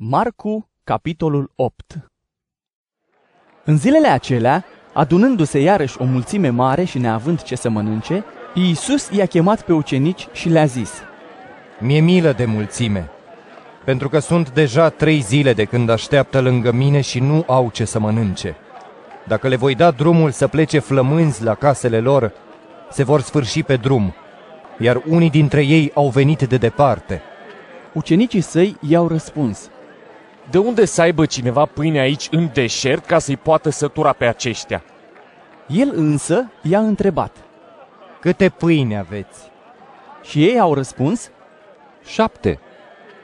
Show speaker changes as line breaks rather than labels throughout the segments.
Marcu, capitolul 8 În zilele acelea, adunându-se iarăși o mulțime mare și neavând ce să mănânce, Iisus i-a chemat pe ucenici și le-a zis,
Mi-e milă de mulțime, pentru că sunt deja trei zile de când așteaptă lângă mine și nu au ce să mănânce. Dacă le voi da drumul să plece flămânzi la casele lor, se vor sfârși pe drum, iar unii dintre ei au venit de departe.
Ucenicii săi i-au răspuns,
De unde să aibă cineva pâine aici în deșert ca să-i poată sătura pe aceștia?
El însă i-a întrebat
Câte pâine aveți?
și ei au răspuns,
Șapte.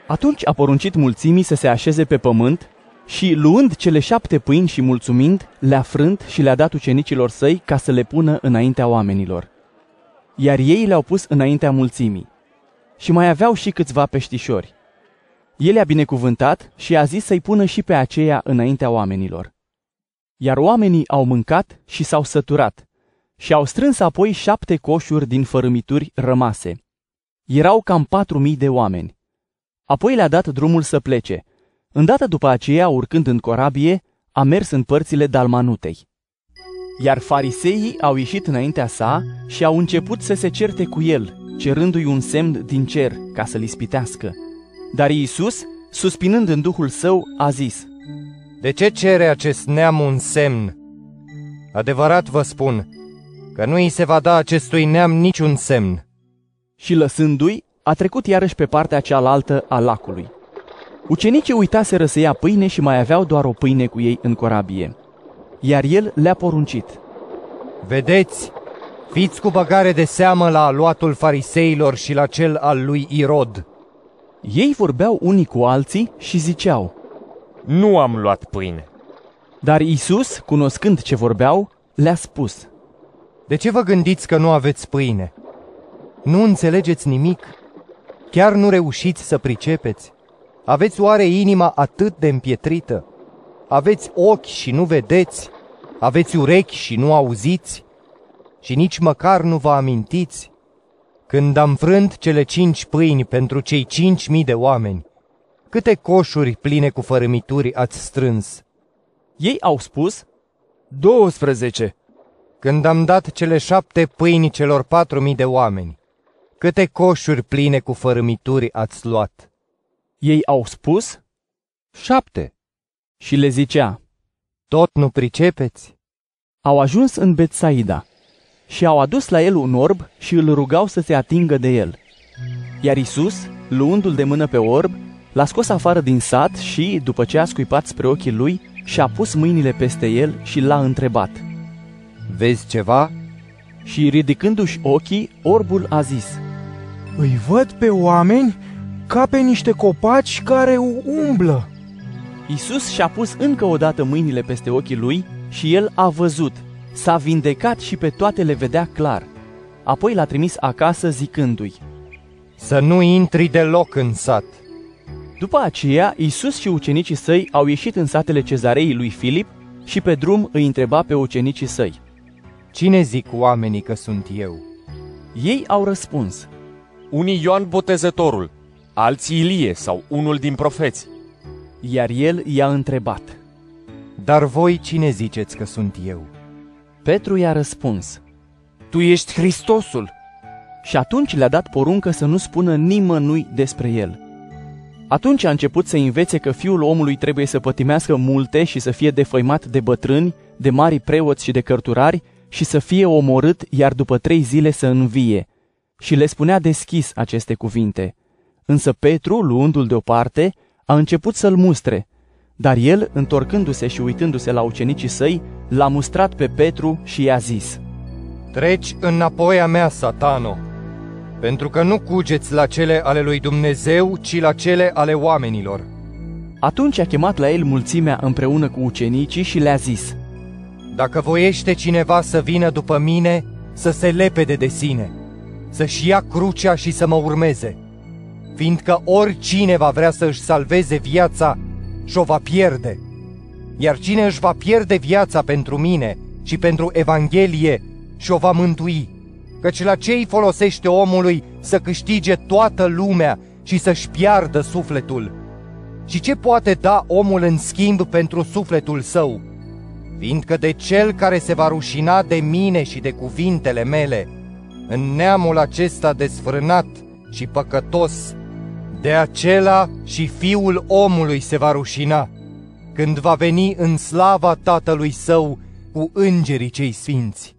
Atunci a poruncit mulțimii să se așeze pe pământ și, luând cele șapte pâini și mulțumind, le-a frânt și le-a dat ucenicilor săi ca să le pună înaintea oamenilor. Iar ei le-au pus înaintea mulțimii. Și mai aveau și câțiva peștișori. El i-a binecuvântat și a zis să-i pună și pe aceea înaintea oamenilor. Iar oamenii au mâncat și s-au săturat și au strâns apoi șapte coșuri din fărâmituri rămase. Erau cam patru mii de oameni. Apoi le-a dat drumul să plece. Îndată după aceea, urcând în corabie, a mers în părțile Dalmanutei. Iar fariseii au ieșit înaintea sa și au început să se certe cu el, cerându-i un semn din cer ca să-l ispitească. Dar Iisus, suspinând în duhul său, a zis,
De ce cere acest neam un semn? Adevărat vă spun că nu îi se va da acestui neam niciun semn.
și lăsându-i, a trecut iarăși pe partea cealaltă a lacului. Ucenicii uitaseră să ia pâine și mai aveau doar o pâine cu ei în corabie. Iar el le-a poruncit.
Vedeți, fiți cu băgare de seamă la aluatul fariseilor și la cel al lui Irod.
Ei vorbeau unii cu alții și ziceau,
Nu am luat pâine.
dar Isus, cunoscând ce vorbeau, le-a spus,
De ce vă gândiți că nu aveți pâine? Nu înțelegeți nimic? Chiar nu reușiți să pricepeți? Aveți oare inima atât de împietrită? Aveți ochi și nu vedeți? Aveți urechi și nu auziți? Și nici măcar nu vă amintiți? Când am frânt cele cinci pâini pentru cei cinci mii de oameni, câte coșuri pline cu fărâmituri ați strâns?
ei au spus,
12.
Când am dat cele șapte pâini celor patru mii de oameni, câte coșuri pline cu fărâmituri ați luat?
ei au spus
Șapte.
și le zicea,
Tot nu pricepeți?
au ajuns în Betsaida și au adus la el un orb și îl rugau să se atingă de el. Iar Isus, luându-l de mână pe orb, l-a scos afară din sat și, după ce a scuipat spre ochii lui, și-a pus mâinile peste el și l-a întrebat.
Vezi ceva?
Și ridicându-și ochii, orbul a zis,
Îi văd pe oameni ca pe niște copaci care umblă.
Isus și-a pus încă o dată mâinile peste ochii lui și el a văzut. S-a vindecat și pe toate le vedea clar. Apoi l-a trimis acasă zicându-i.
Să nu intri deloc în sat.
După aceea, Isus și ucenicii săi au ieșit în satele cezarei lui Filip și pe drum îi întreba pe ucenicii săi.
Cine zic oamenii că sunt eu?
Ei au răspuns.
Unii Ioan Botezătorul, alții Ilie sau unul din profeți.
Iar el i-a întrebat.
Dar voi cine ziceți că sunt eu?
Petru i-a răspuns.
Tu ești Hristosul.
Și atunci le-a dat poruncă să nu spună nimănui despre el. Atunci a început să învețe că fiul omului trebuie să pătimească multe și să fie defăimat de bătrâni, de mari preoți și de cărturari și să fie omorât, iar după trei zile să învie. Și le spunea deschis aceste cuvinte. Însă Petru, luându-l deoparte, a început să-l mustre, dar el, întorcându-se și uitându-se la ucenicii săi, l-a mustrat pe Petru și i-a zis,
Treci înapoi a mea, satano, pentru că nu cugeți la cele ale lui Dumnezeu, ci la cele ale oamenilor.
Atunci a chemat la el mulțimea împreună cu ucenicii și le-a zis,
Dacă voiește cineva să vină după mine, să se lepede de sine, să-și ia crucea și să mă urmeze, fiindcă oricine va vrea să-și salveze viața și-o va pierde. Iar cine își va pierde viața pentru mine și pentru Evanghelie și-o va mântui, căci la ce îi folosește omului să câștige toată lumea și să-și piardă sufletul? Și ce poate da omul în schimb pentru sufletul său? Fiindcă de cel care se va rușina de mine și de cuvintele mele, în neamul acesta desfrânat și păcătos, de acela și fiul omului se va rușina, când va veni în slava tatălui său cu îngerii cei sfinți.